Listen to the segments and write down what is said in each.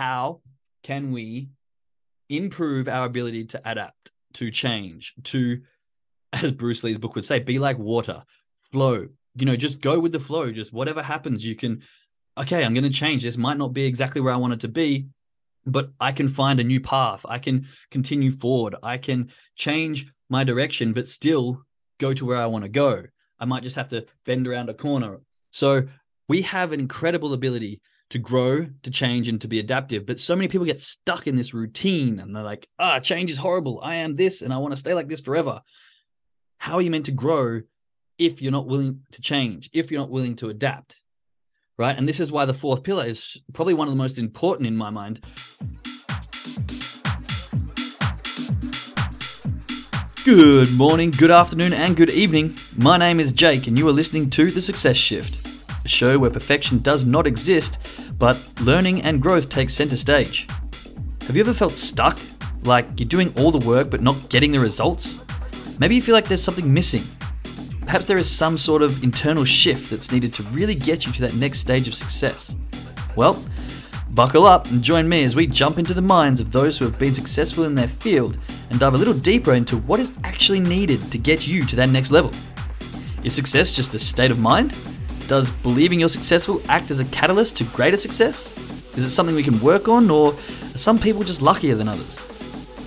how can we improve our ability to adapt, to change, to, as Bruce Lee's book would say, be like water, flow. You know, just go with the flow. Just whatever happens, you can, okay, I'm going to change. This might not be exactly where I want it to be, but I can find a new path. I can continue forward. I can change my direction, but still go to where I want to go. I might just have to bend around a corner. So we have an incredible ability to grow, to change, and to be adaptive. But so many people get stuck in this routine and they're like, ah, change is horrible. I am this and I want to stay like this forever. How are you meant to grow if you're not willing to change, if you're not willing to adapt? Right. And this is why the fourth pillar is probably one of the most important in my mind. Good morning, good afternoon, and good evening. My name is Jake, and you are listening to The Success Shift, a show where perfection does not exist, but learning and growth take center stage. Have you ever felt stuck? Like you're doing all the work but not getting the results? Maybe you feel like there's something missing. Perhaps there is some sort of internal shift that's needed to really get you to that next stage of success. Well, buckle up and join me as we jump into the minds of those who have been successful in their field and dive a little deeper into what is actually needed to get you to that next level. Is success just a state of mind? Does believing you're successful act as a catalyst to greater success? Is it something we can work on, or are some people just luckier than others?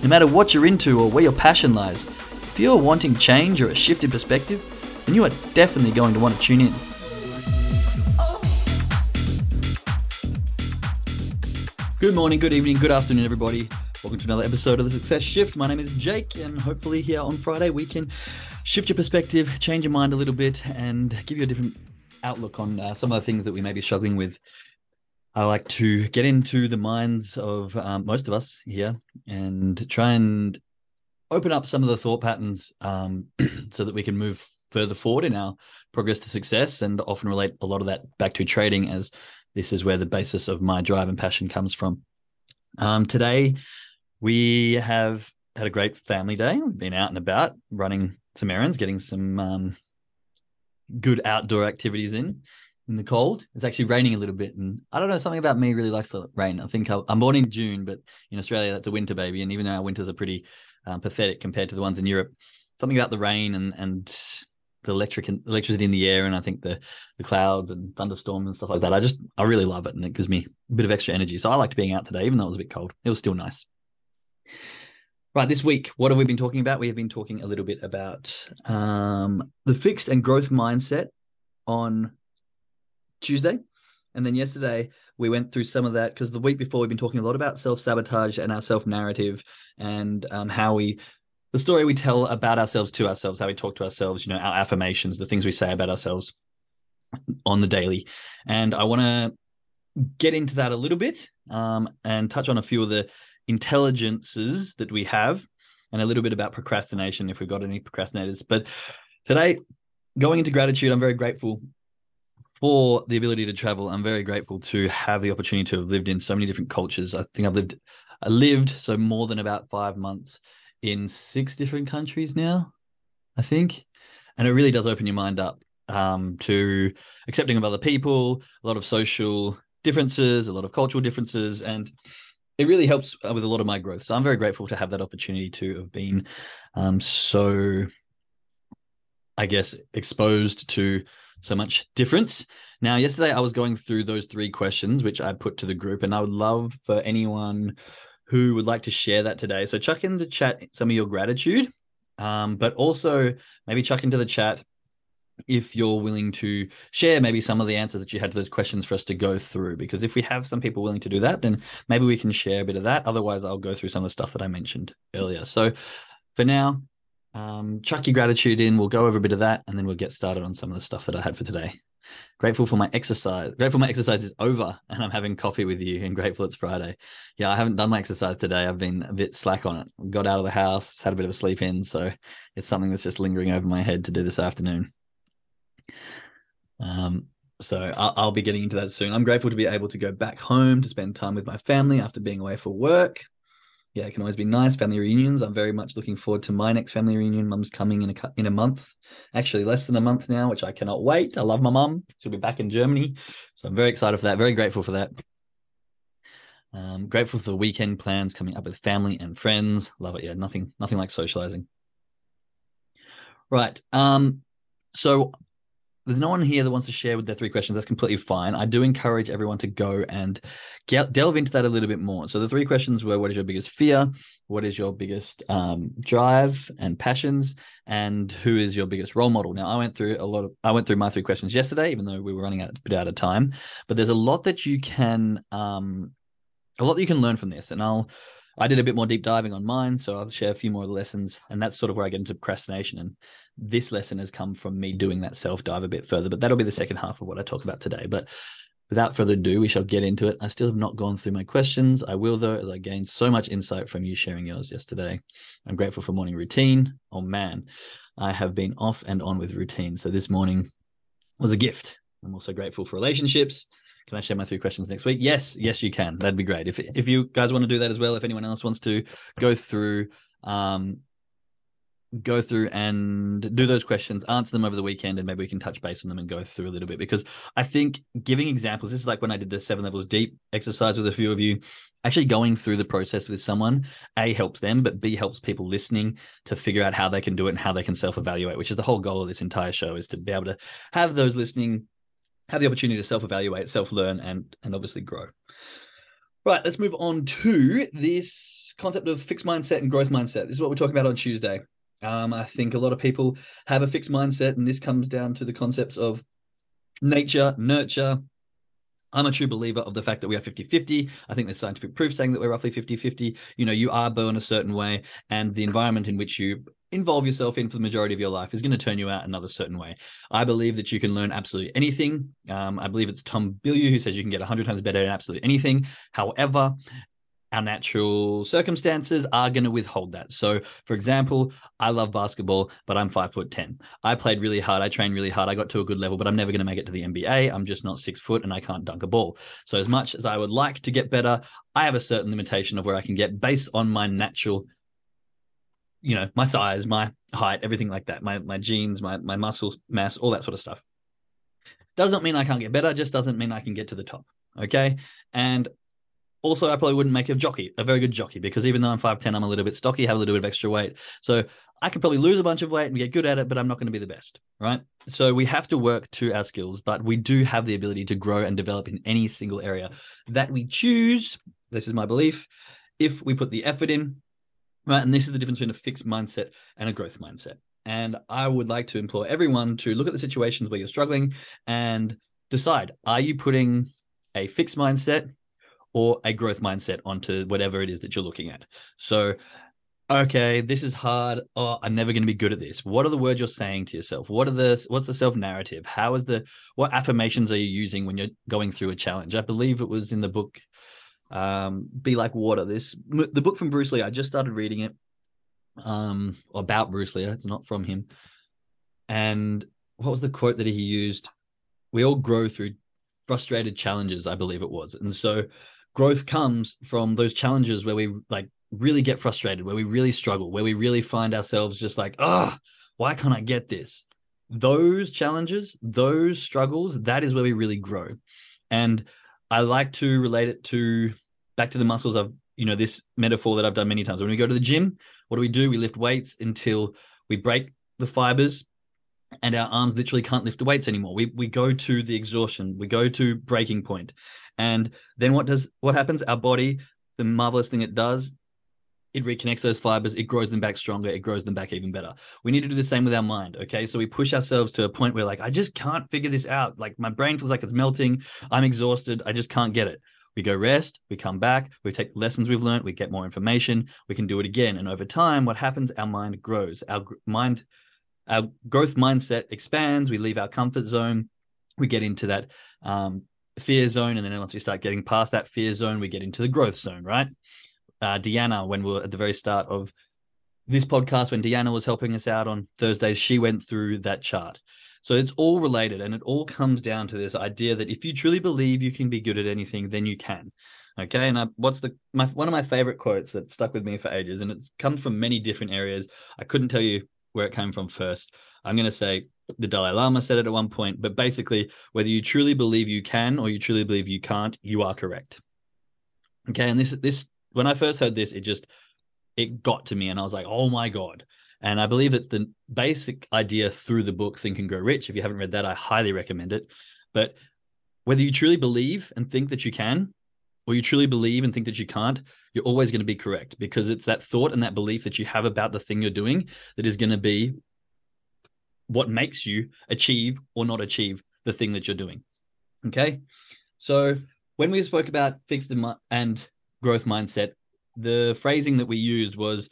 No matter what you're into or where your passion lies, if you're wanting change or a shift in perspective, then you are definitely going to want to tune in. Good morning, good evening, good afternoon, everybody. Welcome to another episode of The Success Shift. My name is Jake, and hopefully, here on Friday, we can shift your perspective, change your mind a little bit, and give you a different outlook on uh, some of the things that we may be struggling with. I like to get into the minds of um, most of us here and try and open up some of the thought patterns um, so that we can move further forward in our progress to success and often relate a lot of that back to trading as this is where the basis of my drive and passion comes from. Um, today, we have had a great family day. We've been out and about running some errands, getting some um, good outdoor activities in in the cold. It's actually raining a little bit, and I don't know something about me really likes the rain. I think i am born in June, but in Australia that's a winter baby, and even though our winters are pretty um, pathetic compared to the ones in Europe, something about the rain and and the electric electricity in the air, and I think the the clouds and thunderstorms and stuff like that. I just I really love it, and it gives me a bit of extra energy. So I liked being out today, even though it was a bit cold. It was still nice. Right, this week, what have we been talking about? We have been talking a little bit about um, the fixed and growth mindset on Tuesday. And then yesterday, we went through some of that because the week before, we've been talking a lot about self sabotage and our self narrative and um, how we, the story we tell about ourselves to ourselves, how we talk to ourselves, you know, our affirmations, the things we say about ourselves on the daily. And I want to get into that a little bit um, and touch on a few of the intelligences that we have and a little bit about procrastination if we've got any procrastinators. But today, going into gratitude, I'm very grateful for the ability to travel. I'm very grateful to have the opportunity to have lived in so many different cultures. I think I've lived, I lived so more than about five months in six different countries now, I think. And it really does open your mind up um, to accepting of other people, a lot of social differences, a lot of cultural differences, and it really helps uh, with a lot of my growth. So I'm very grateful to have that opportunity to have been um, so, I guess, exposed to so much difference. Now, yesterday I was going through those three questions which I put to the group, and I would love for anyone who would like to share that today. So chuck in the chat some of your gratitude, um, but also maybe chuck into the chat if you're willing to share maybe some of the answers that you had to those questions for us to go through. Because if we have some people willing to do that, then maybe we can share a bit of that. Otherwise, I'll go through some of the stuff that I mentioned earlier. So for now, um, chuck your gratitude in. We'll go over a bit of that and then we'll get started on some of the stuff that I had for today. Grateful for my exercise. Grateful my exercise is over and I'm having coffee with you and grateful it's Friday. Yeah, I haven't done my exercise today. I've been a bit slack on it. Got out of the house, had a bit of a sleep in. So it's something that's just lingering over my head to do this afternoon. Um, so I'll, I'll, be getting into that soon. I'm grateful to be able to go back home to spend time with my family after being away for work. Yeah, it can always be nice family reunions. I'm very much looking forward to my next family reunion. Mum's coming in a in a month, actually less than a month now, which I cannot wait. I love my mum. She'll be back in Germany, so I'm very excited for that. Very grateful for that. Um, grateful for the weekend plans coming up with family and friends. Love it. Yeah, nothing, nothing like socializing. Right. Um, so there's no one here that wants to share with their three questions. That's completely fine. I do encourage everyone to go and get, delve into that a little bit more. So the three questions were: What is your biggest fear? What is your biggest um, drive and passions? And who is your biggest role model? Now, I went through a lot of. I went through my three questions yesterday, even though we were running out a bit out of time. But there's a lot that you can, um, a lot that you can learn from this, and I'll I did a bit more deep diving on mine, so I'll share a few more of the lessons, and that's sort of where I get into procrastination. And this lesson has come from me doing that self dive a bit further, but that'll be the second half of what I talk about today. But without further ado, we shall get into it. I still have not gone through my questions. I will though, as I gained so much insight from you sharing yours yesterday. I'm grateful for morning routine. Oh man, I have been off and on with routine. So this morning was a gift. I'm also grateful for relationships can I share my three questions next week? Yes, yes, you can. That'd be great. If if you guys want to do that as well, if anyone else wants to go through um go through and do those questions, answer them over the weekend, and maybe we can touch base on them and go through a little bit. Because I think giving examples, this is like when I did the seven levels deep exercise with a few of you. Actually, going through the process with someone, A helps them, but B helps people listening to figure out how they can do it and how they can self evaluate, which is the whole goal of this entire show is to be able to have those listening have the opportunity to self-evaluate, self-learn, and and obviously grow. Right, let's move on to this concept of fixed mindset and growth mindset. This is what we're talking about on Tuesday. Um, I think a lot of people have a fixed mindset, and this comes down to the concepts of nature, nurture. I'm a true believer of the fact that we are 50 50. I think there's scientific proof saying that we're roughly 50 50. You know, you are born a certain way, and the environment in which you involve yourself in for the majority of your life is going to turn you out another certain way. I believe that you can learn absolutely anything. Um, I believe it's Tom Bilyeu who says you can get 100 times better at absolutely anything. However, our natural circumstances are going to withhold that. So, for example, I love basketball, but I'm five foot 10. I played really hard. I trained really hard. I got to a good level, but I'm never going to make it to the NBA. I'm just not six foot and I can't dunk a ball. So, as much as I would like to get better, I have a certain limitation of where I can get based on my natural you know my size my height everything like that my my genes my my muscle mass all that sort of stuff. Does not mean i can't get better just doesn't mean i can get to the top okay? And also i probably wouldn't make a jockey a very good jockey because even though i'm 510 i'm a little bit stocky have a little bit of extra weight. So i could probably lose a bunch of weight and get good at it but i'm not going to be the best right? So we have to work to our skills but we do have the ability to grow and develop in any single area that we choose. This is my belief. If we put the effort in right? And this is the difference between a fixed mindset and a growth mindset. And I would like to implore everyone to look at the situations where you're struggling and decide are you putting a fixed mindset or a growth mindset onto whatever it is that you're looking at? So, okay, this is hard. Oh, I'm never going to be good at this. What are the words you're saying to yourself? What are the what's the self narrative? How is the what affirmations are you using when you're going through a challenge? I believe it was in the book um, Be Like Water. This the book from Bruce Lee. I just started reading it. Um, about Bruce Lee. It's not from him. And what was the quote that he used? We all grow through frustrated challenges, I believe it was. And so growth comes from those challenges where we like really get frustrated, where we really struggle, where we really find ourselves just like, ah, why can't I get this? Those challenges, those struggles, that is where we really grow. And I like to relate it to back to the muscles of you know this metaphor that I've done many times. When we go to the gym, what do we do? We lift weights until we break the fibers and our arms literally can't lift the weights anymore. We we go to the exhaustion, we go to breaking. And then what does what happens? Our body, the marvelous thing it does, it reconnects those fibers, it grows them back stronger, it grows them back even better. We need to do the same with our mind. Okay. So we push ourselves to a point where, like, I just can't figure this out. Like, my brain feels like it's melting. I'm exhausted. I just can't get it. We go rest, we come back, we take lessons we've learned, we get more information, we can do it again. And over time, what happens? Our mind grows. Our mind, our growth mindset expands. We leave our comfort zone. We get into that um, fear zone. And then once we start getting past that fear zone, we get into the growth zone, right? Uh, Deanna, when we are at the very start of this podcast, when Deanna was helping us out on Thursdays, she went through that chart. So it's all related and it all comes down to this idea that if you truly believe you can be good at anything, then you can. Okay. And I, what's the my one of my favorite quotes that stuck with me for ages, and it's come from many different areas. I couldn't tell you where it came from first. I'm going to say the Dalai Lama said it at one point, but basically, whether you truly believe you can or you truly believe you can't, you are correct. Okay. And this, this, when I first heard this, it just, it got to me and I was like, oh my God. And I believe that the basic idea through the book Think and Grow Rich, if you haven't read that, I highly recommend it. But whether you truly believe and think that you can, or you truly believe and think that you can't, you're always going to be correct because it's that thought and that belief that you have about the thing you're doing that is going to be what makes you achieve or not achieve the thing that you're doing. Okay. So when we spoke about fixed and growth mindset, the phrasing that we used was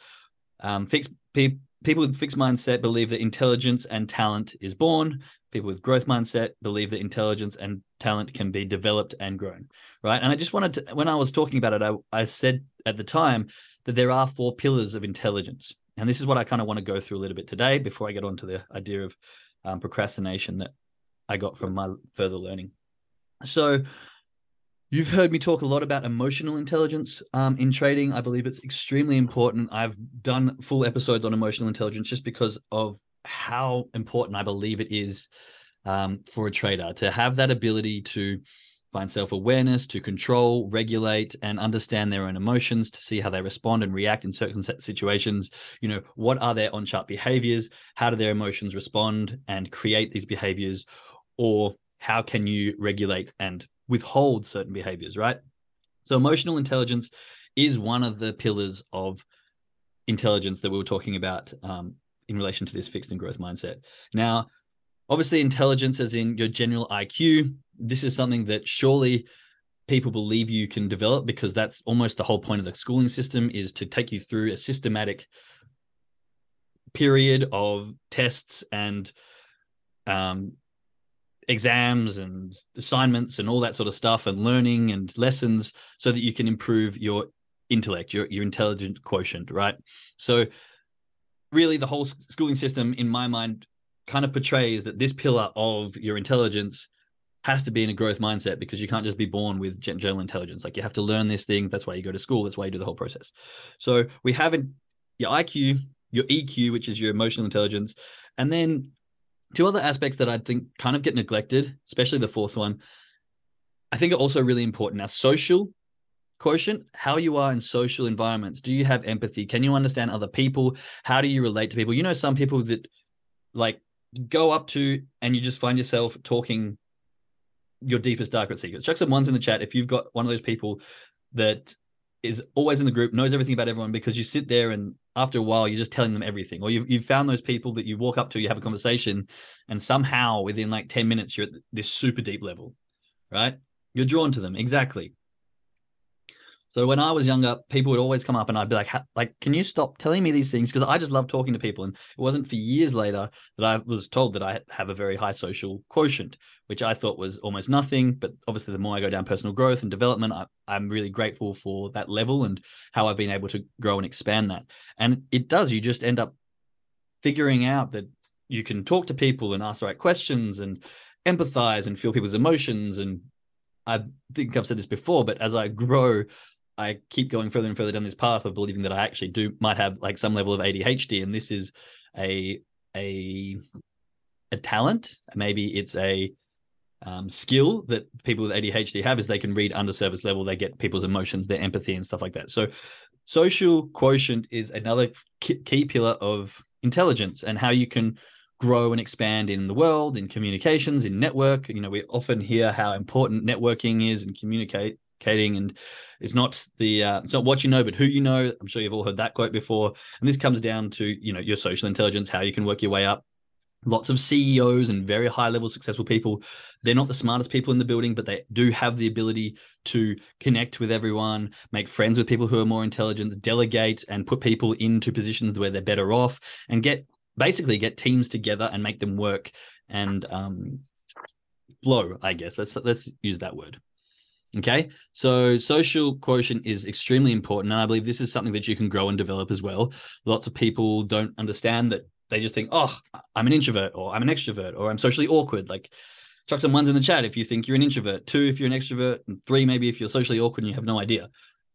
um, fixed pe- people with fixed mindset believe that intelligence and talent is born. People with growth mindset believe that intelligence and talent can be developed and grown. Right. And I just wanted to, when I was talking about it, I, I said at the time that there are four pillars of intelligence. And this is what I kind of want to go through a little bit today before I get on to the idea of um, procrastination that I got from my further learning. So, You've heard me talk a lot about emotional intelligence um, in trading. I believe it's extremely important. I've done full episodes on emotional intelligence just because of how important I believe it is um, for a trader to have that ability to find self awareness, to control, regulate, and understand their own emotions, to see how they respond and react in certain situations. You know, what are their on chart behaviors? How do their emotions respond and create these behaviors? Or how can you regulate and withhold certain behaviors, right? So emotional intelligence is one of the pillars of intelligence that we were talking about um, in relation to this fixed and growth mindset. Now, obviously, intelligence, as in your general IQ, this is something that surely people believe you can develop because that's almost the whole point of the schooling system is to take you through a systematic period of tests and um, exams and assignments and all that sort of stuff and learning and lessons so that you can improve your intellect your your intelligent quotient right? So really the whole schooling system in my mind kind of portrays that this pillar of your intelligence has to be in a growth mindset because you can't just be born with general intelligence. Like you have to learn this thing. That's why you go to school. That's why you do the whole process. So we have your IQ your EQ which is your emotional intelligence and then two other aspects that I think kind of get neglected, especially the fourth one, I think are also really important. Now, social quotient, how you are in social environments. Do you have empathy? Can you understand other people? How do you relate to people? You know, some people that like go up to and you just find yourself talking your deepest, darkest secrets. Chuck some ones in the chat if you've got one of those people that is always in the group, knows everything about everyone because you sit there and after a while you're just telling them everything. Or you've you've found those people that you walk up to, you have a conversation, and somehow within like 10 minutes you're at this super deep level, right? You're drawn to them. Exactly. So when I was younger, people would always come up and I'd be like, like, can you stop telling me these things? Because I just love talking to people. And it wasn't for years later that I was told that I have a very high social quotient, which I thought was almost nothing. But obviously, the more I go down personal growth and development, I, I'm really grateful for that level and how I've been able to grow and expand that. And it does, you just end up figuring out that you can talk to people and ask the right questions and empathize and feel people's emotions and I think I've said this before, but as I grow, I keep going further and further down this path of believing that I actually do might have like some level of ADHD, and this is a a a talent. Maybe it's a um, skill that people with ADHD have is they can read under surface level. They get people's emotions, their empathy, and stuff like that. So, social quotient is another key pillar of intelligence and how you can grow and expand in the world, in communications, in network. You know, we often hear how important networking is and communicate and it's not the uh, it's not what you know but who you know. I'm sure you've all heard that quote before. And this comes down to you know your social intelligence how you can work your way up. Lots of ceos and very high level successful people they're not the smartest people in the building but they do have the ability to connect with everyone make friends with people who are more intelligent delegate and put people into positions where they're better off and get basically get teams together and make them work and um flow i guess. Let's let's use that word Okay. So social quotient is extremely important. And I believe this is something that you can grow and develop as well. Lots of people don't understand that they just think, oh, I'm an introvert or I'm an extrovert or I'm socially awkward. Like, chuck some ones in the chat if you think you're an introvert, two if you're an extrovert, and three maybe if you're socially awkward and you have no idea.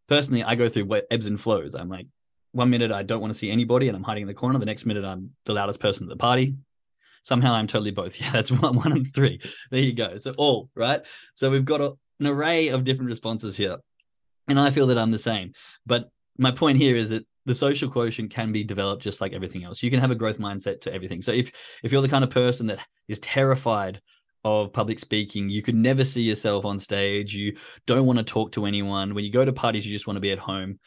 Personally, I go through ebbs and flows. I'm like, one minute I don't want to see anybody and I'm hiding in the corner. The next minute I'm the loudest person at the party. Somehow I'm totally both. Yeah, that's one, one and three. There you go. So all right. So we've got a, an array of different responses here. And I feel that I'm the same. But my point here is that the social quotient can be developed just like everything else. You can have a growth mindset to everything. So if if you're the kind of person that is terrified of public speaking, you could never see yourself on stage, you don't want to talk to anyone, when you go to parties you just want to be at home,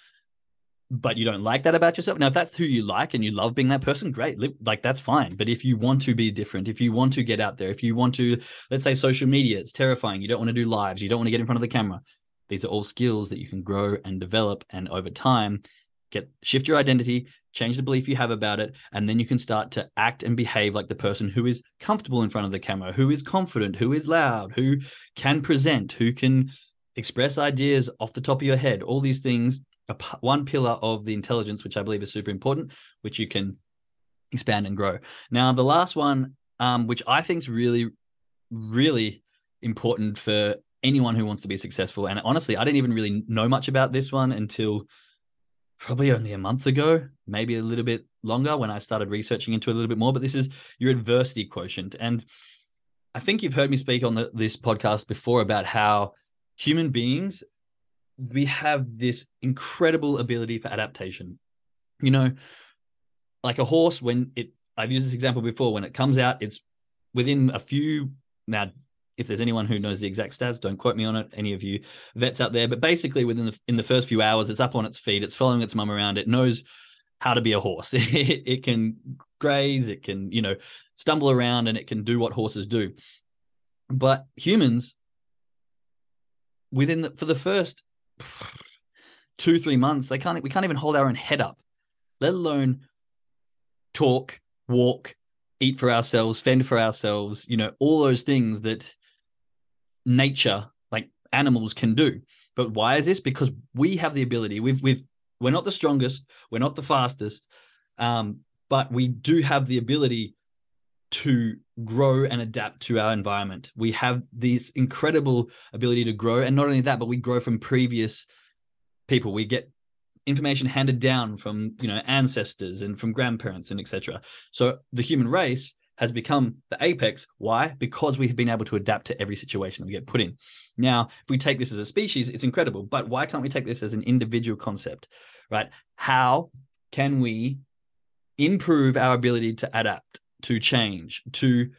but you don't like that about yourself. Now if that's who you like and you love being that person, great. Like that's fine. But if you want to be different, if you want to get out there, if you want to let's say social media, it's terrifying. You don't want to do lives, you don't want to get in front of the camera. These are all skills that you can grow and develop and over time get shift your identity change the belief you have about it and then you can start to act and behave like the person who is comfortable in front of the camera who is confident who is loud who can present who can express ideas off the top of your head all these things one pillar of the intelligence which i believe is super important which you can expand and grow now the last one um, which i think is really really important for anyone who wants to be successful and honestly i didn't even really know much about this one until probably only a month ago, maybe a little bit longer when I started researching into it a little bit more. But this is your adversity quotient. And I think you've heard me speak on the, this podcast before about how human beings, we have this incredible ability for adaptation. You know, like a horse, when it, I've used this example before, when it comes out, it's within a few, now if there's anyone who knows the exact stats, don't quote me on it. Any of you vets out there, but basically within the in the first few hours, it's up on its feet, it's following its mum around, it knows how to be a horse. it, it can graze, it can you know stumble around, and it can do what horses do. But humans, within the for the first two three months, they can't we can't even hold our own head up, let alone talk, walk, eat for ourselves, fend for ourselves, you know, all those things that nature, like animals, can do. But why is this? Because we have the ability. We've we've we're not the strongest, we're not the fastest, um, but we do have the ability to grow and adapt to our environment. We have this incredible ability to grow, and not only that, but we grow from previous people. We get information handed down from you know ancestors and from grandparents and etc. So the human race has become the apex. Why? Because we have been able to adapt to every situation that we get put in. Now, if we take this as a species, it's incredible. But why can't we take this as an individual concept, right? How can we improve our ability to adapt, to change, to,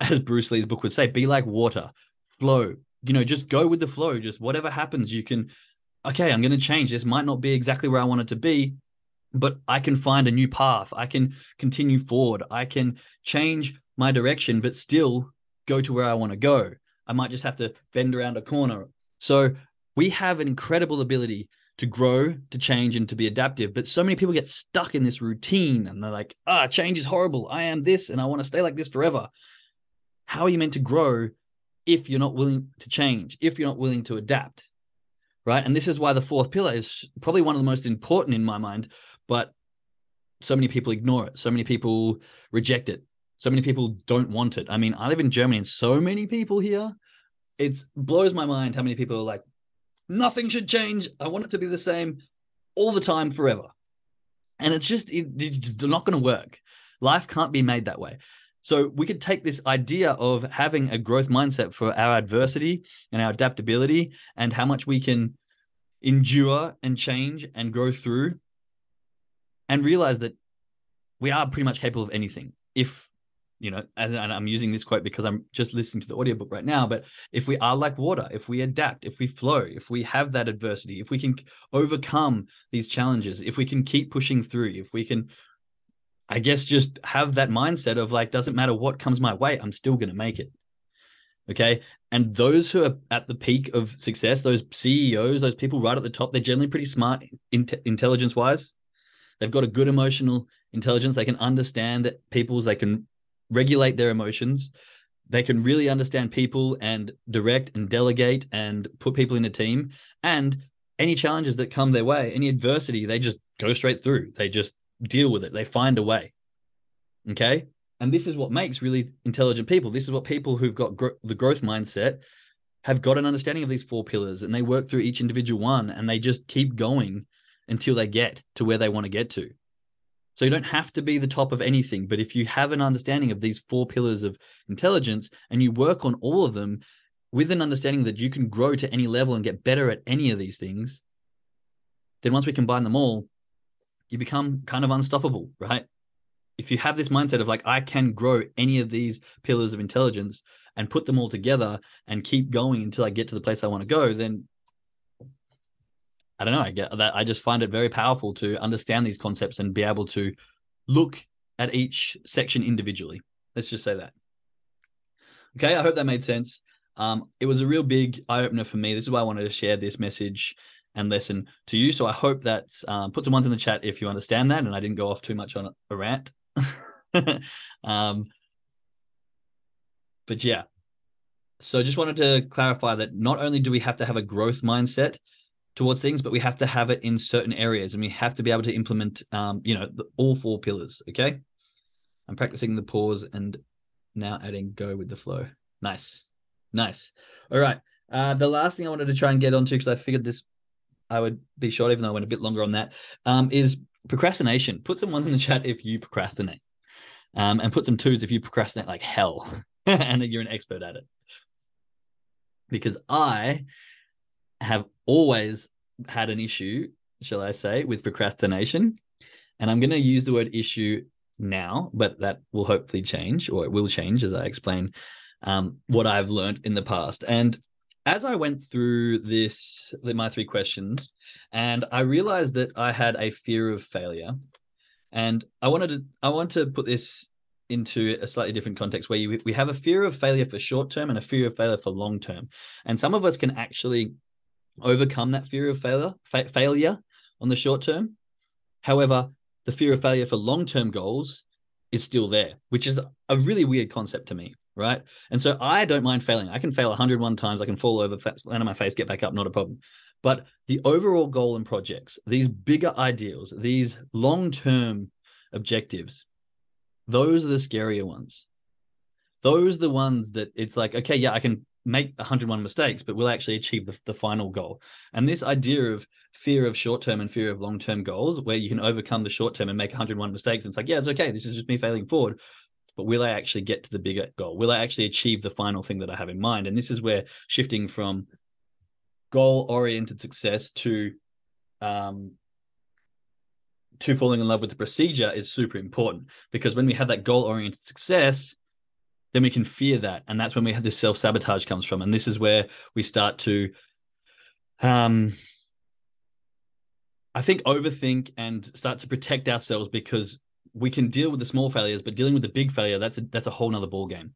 as Bruce Lee's book would say, be like water, flow. You know, just go with the flow. Just whatever happens, you can. Okay, I'm going to change. This might not be exactly where I want it to be, but I can find a new path. I can continue forward. I can change my direction, but still go to where I want to go. I might just have to bend around a corner. So we have an incredible ability to grow, to change, and to be adaptive. But so many people get stuck in this routine and they're like, ah, change is horrible. I am this and I want to stay like this forever. How are you meant to grow if you're not willing to change, if you're not willing to adapt? Right. And this is why the fourth pillar is probably one of the most important in my mind but so many people ignore it. So many people reject it. So many people don't want it. I mean, I live in Germany and so many people here, it blows my mind how many people are like, nothing should change. I want it to be the same all the time forever. And it's just, it, it's not going to work. Life can't be made that way. So we could take this idea of having a growth mindset for our adversity and our adaptability and how much we can endure and change and grow through and realize that we are pretty much capable of anything if you know and i'm using this quote because i'm just listening to the audiobook right now but if we are like water if we adapt if we flow if we have that adversity if we can overcome these challenges if we can keep pushing through if we can i guess just have that mindset of like doesn't matter what comes my way i'm still going to make it. Okay? And those who are at the peak of success those ceos those people right at the top they're generally pretty smart in- intelligence wise They've got a good emotional intelligence. They can understand that people's, they can regulate their emotions. They can really understand people and direct and delegate and put people in a team. And any challenges that come their way, any adversity, they just go straight through. They just deal with it. They find a way. Okay. And this is what makes really intelligent people. This is what people who've got the growth mindset have got an understanding of these four pillars and they work through each individual one and they just keep going until they get to where they want to get to. So you don't have to be the top of anything, but if you have an understanding of these four pillars of intelligence and you work on all of them with an understanding that you can grow to any level and get better at any of these things, then once we combine them all, you become kind of unstoppable, right? If you have this mindset of like, I can grow any of these pillars of intelligence and put them all together and keep going until I get to the place I want to go, then I don't know. I get that. I just find it very powerful to understand these concepts and be able to look at each section individually. Let's just say that. Okay, I hope that made sense. Um, it was a real big eye opener for me. This is why I wanted to share this message and lesson to you. So I hope that um, put some ones in the chat if you understand that, and I didn't go off too much on a rant. um, but yeah, so just wanted to clarify that not only do we have to have a growth mindset towards things, but we have to have it in certain areas, and we have to be able to implement, um, you know, the, all four pillars. Okay, I'm practicing the pause and now adding go with the flow. Nice, nice. All right. Uh, the last thing I wanted to try and get onto because I figured this I would be short, even though I went a bit longer on that, um, is procrastination. Put some ones in the chat if you procrastinate, um, and put some twos if you procrastinate like hell, and you're an expert at it. Because I have always had an issue, shall I say, with procrastination, and I'm going to use the word issue now, but that will hopefully change, or it will change as I explain um, what I've learned in the past. And as I went through this, my three questions, and I realized that I had a fear of failure, and I wanted to, I want to put this into a slightly different context where you, we have a fear of failure for short term and a fear of failure for long term, and some of us can actually overcome that fear of failure, fa- failure on the short term. However, the fear of failure for long term goals is still there, which is a really weird concept to me right? And so I don't mind failing. I can fail 101 times. I can fall over, land on my face, get back up, not a problem. But the overall goal and projects, these bigger ideals, these long term objectives, those are the scarier ones. Those are the ones that it's like, okay, yeah, I can make 101 mistakes, but we'll actually achieve the, the final goal. And this idea of fear of short term and fear of long term goals, where you can overcome the short term and make 101 mistakes, and it's like, yeah, it's okay. This is just me failing forward but will I actually get to the bigger goal? Will I actually achieve the final thing that I have in mind? And this is where shifting from goal oriented success to um, to falling in love with the procedure is super important because when we have that goal oriented success, then we can fear that. And that's when we have this self sabotage comes from. And this is where we start to, um, I think, overthink and start to protect ourselves because we can deal with the small failures, but dealing with the big failure, that's a, that's a whole nother ball game.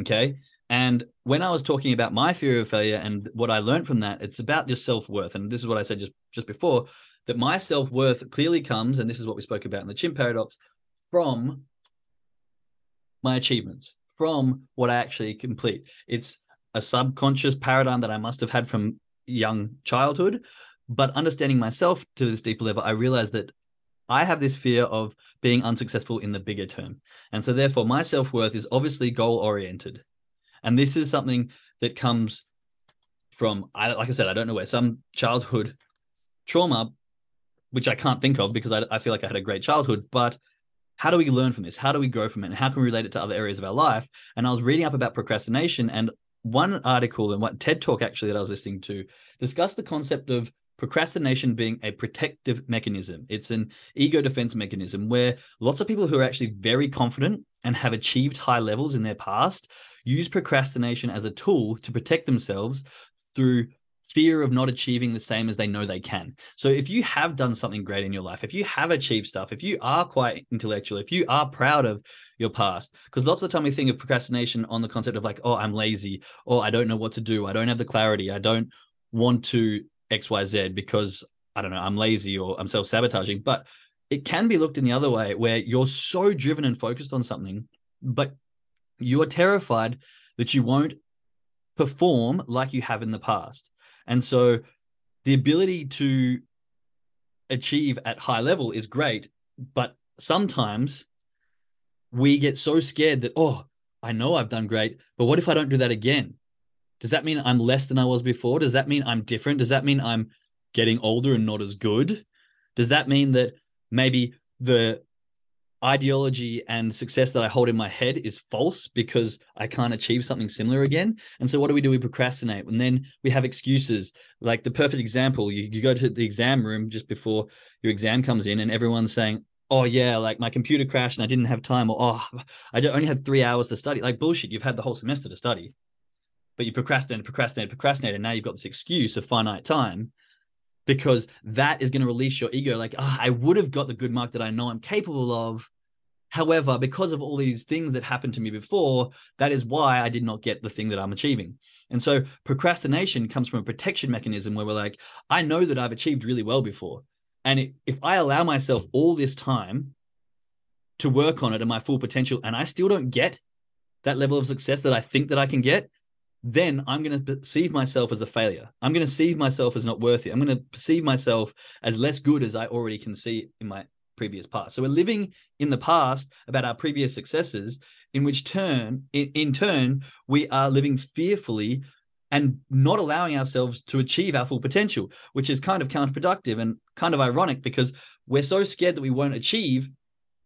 Okay. And when I was talking about my fear of failure and what I learned from that, it's about your self worth. And this is what I said just, just before that my self worth clearly comes, and this is what we spoke about in the chimp paradox, from my achievements, from what I actually complete. It's a subconscious paradigm that I must have had from young childhood. But understanding myself to this deeper level, I realized that I have this fear of being unsuccessful in the bigger term. And so, therefore, my self worth is obviously goal oriented. And this is something that comes from, I, like I said, I don't know where, some childhood trauma, which I can't think of because I, I feel like I had a great childhood. But how do we learn from this? How do we grow from it? And how can we relate it to other areas of our life? And I was reading up about procrastination, and one article and what TED talk actually that I was listening to discussed the concept of procrastination being a protective mechanism. It's an ego defense mechanism where lots of people who are actually very confident and have achieved high levels in their past use procrastination as a tool to protect themselves through fear of not achieving the same as they know they can. So if you have done something great in your life, if you have achieved stuff, if you are quite intellectual, if you are proud of your past, because lots of the time we think of procrastination on the concept of like, oh, I'm lazy, or I don't know what to do, I don't have the clarity, I don't want to XYZ because I don't know, I'm lazy or I'm self sabotaging. But it can be looked in the other way where you're so driven and focused on something, but you're terrified that you won't perform like you have in the past. And so the ability to achieve at high level is great, but sometimes we get so scared that, oh, I know I've done great, but what if I don't do that again? does that mean I'm less than I was before? Does that mean I'm different? Does that mean I'm getting older and not as good? Does that mean that maybe the ideology and success that I hold in my head is false because I can't achieve something similar again. And so what do we do? We procrastinate and then we have excuses. Like the perfect example, you, you go to the exam room just before your exam comes in and everyone's saying, oh yeah, like my computer crashed and I didn't have time, or oh, I only had three hours to study. Like bullshit, you've had the whole semester to study, but you procrastinated, procrastinated, procrastinated. And now you've got this excuse of finite time because that is going to release your ego. Like, oh, I would have got the good mark that I know I'm capable of. However, because of all these things that happened to me before, that is why I did not get the thing that I'm achieving. And so procrastination comes from a protection mechanism where we're like, I know that I've achieved really well before. And if I allow myself all this time to work on it at my full potential and I still don't get that level of success that I think that I can get, then I'm going to perceive myself as a failure. I'm going to see myself as not worthy. I'm going to perceive myself as less good as I already can see in my previous past. So we're living in the past about our previous successes, in which turn, in, in turn, we are living fearfully and not allowing ourselves to achieve our full potential, which is kind of counterproductive and kind of ironic because we're so scared that we won't achieve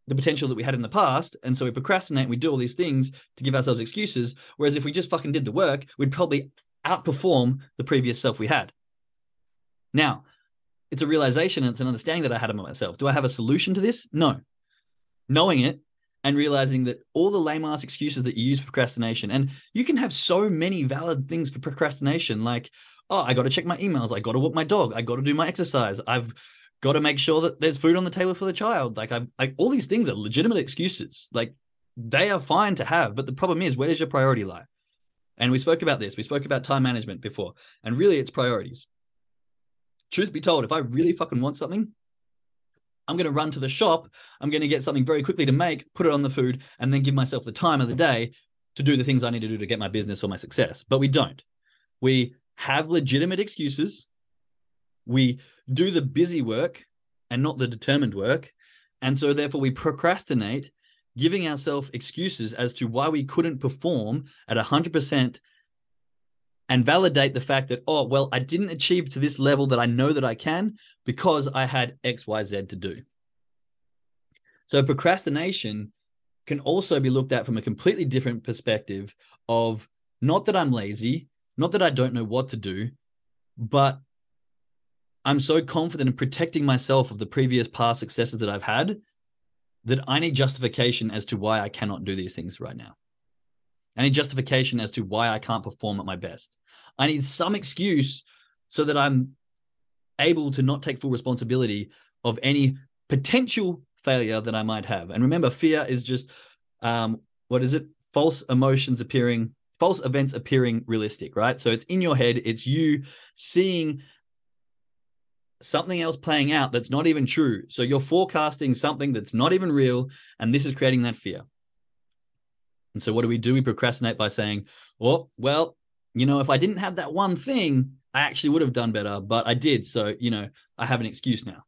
the potential that we had in the past. And so we procrastinate, and we do all these things to give ourselves excuses. Whereas if we just fucking did the work, we'd probably outperform the previous self we had. Now, it's a realization and it's an understanding that I had about myself. Do I have a solution to this? No. Knowing it and realizing that all the lame ass excuses that you use for procrastination, and you can have so many valid things for procrastination, like, oh, I got to check my emails, I got to walk my dog, I got to do my exercise, I've got to make sure that there's food on the table for the child. Like I've like all these things are legitimate excuses. Like they are fine to have, but the problem is where does your priority lie? And we spoke about this. We spoke about time management before, and really it's priorities. Truth be told, if I really fucking want something, I'm going to run to the shop. I'm going to get something very quickly to make, put it on the food, and then give myself the time of the day to do the things I need to do to get my business or my success. But we don't. We have legitimate excuses. We do the busy work and not the determined work. And so, therefore, we procrastinate, giving ourselves excuses as to why we couldn't perform at 100% and validate the fact that, oh, well, I didn't achieve to this level that I know that I can because I had X, Y, Z to do. So, procrastination can also be looked at from a completely different perspective of not that I'm lazy, not that I don't know what to do, but I'm so confident in protecting myself of the previous past successes that I've had that I need justification as to why I cannot do these things right now. I need justification as to why I can't perform at my best. I need some excuse so that I'm able to not take full responsibility of any potential failure that I might have. And remember, fear is just um, what is it? False emotions appearing, false events appearing realistic, right? So it's in your head, it's you seeing something else playing out that's not even true. So you're forecasting something that's not even real, and this is creating that fear. And so what do we do? We procrastinate by saying, "Oh, well, you know, if I didn't have that one thing, I actually would have done better, but I did. So, you know, I have an excuse now."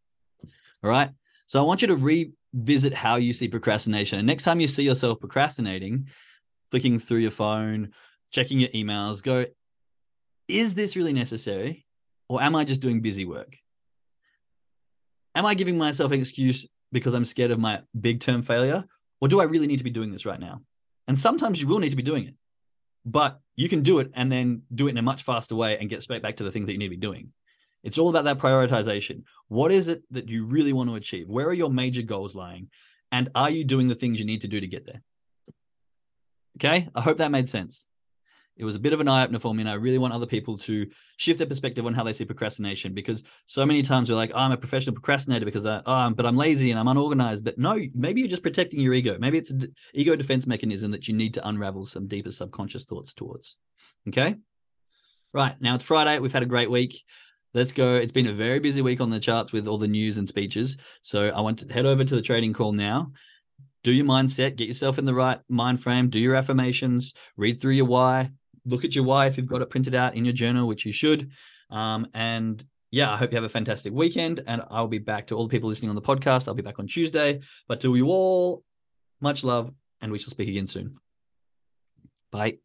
All right? So I want you to revisit how you see procrastination. And next time you see yourself procrastinating, flicking through your phone, checking your emails, go, "Is this really necessary?" Or am I just doing busy work? Am I giving myself an excuse because I'm scared of my big term failure? Or do I really need to be doing this right now? And sometimes you will need to be doing it, but you can do it and then do it in a much faster way and get straight back to the thing that you need to be doing. It's all about that prioritization. What is it that you really want to achieve? Where are your major goals lying? And are you doing the things you need to do to get there? Okay, I hope that made sense it was a bit of an eye opener for me. And I really want other people to shift their perspective on how they see procrastination because so many times we're like, oh, I'm a professional procrastinator because I, oh, but I'm lazy and I'm unorganized. But no, maybe you're just protecting your ego. Maybe it's an ego defense mechanism that you need to unravel some deeper subconscious thoughts towards. Okay. Right. Now it's Friday. We've had a great week. Let's go. It's been a very busy week on the charts with all the news and speeches. So I want to head over to the trading call now do your mindset, get yourself in the right mind frame, do your affirmations, read through your why, look at your why if you've got it printed out in your journal, which you should. Um, and yeah, I hope you have a fantastic weekend. And I'll be back to all the people listening on the podcast. I'll be back on Tuesday. But to you all, much love, and we shall speak again soon. Bye.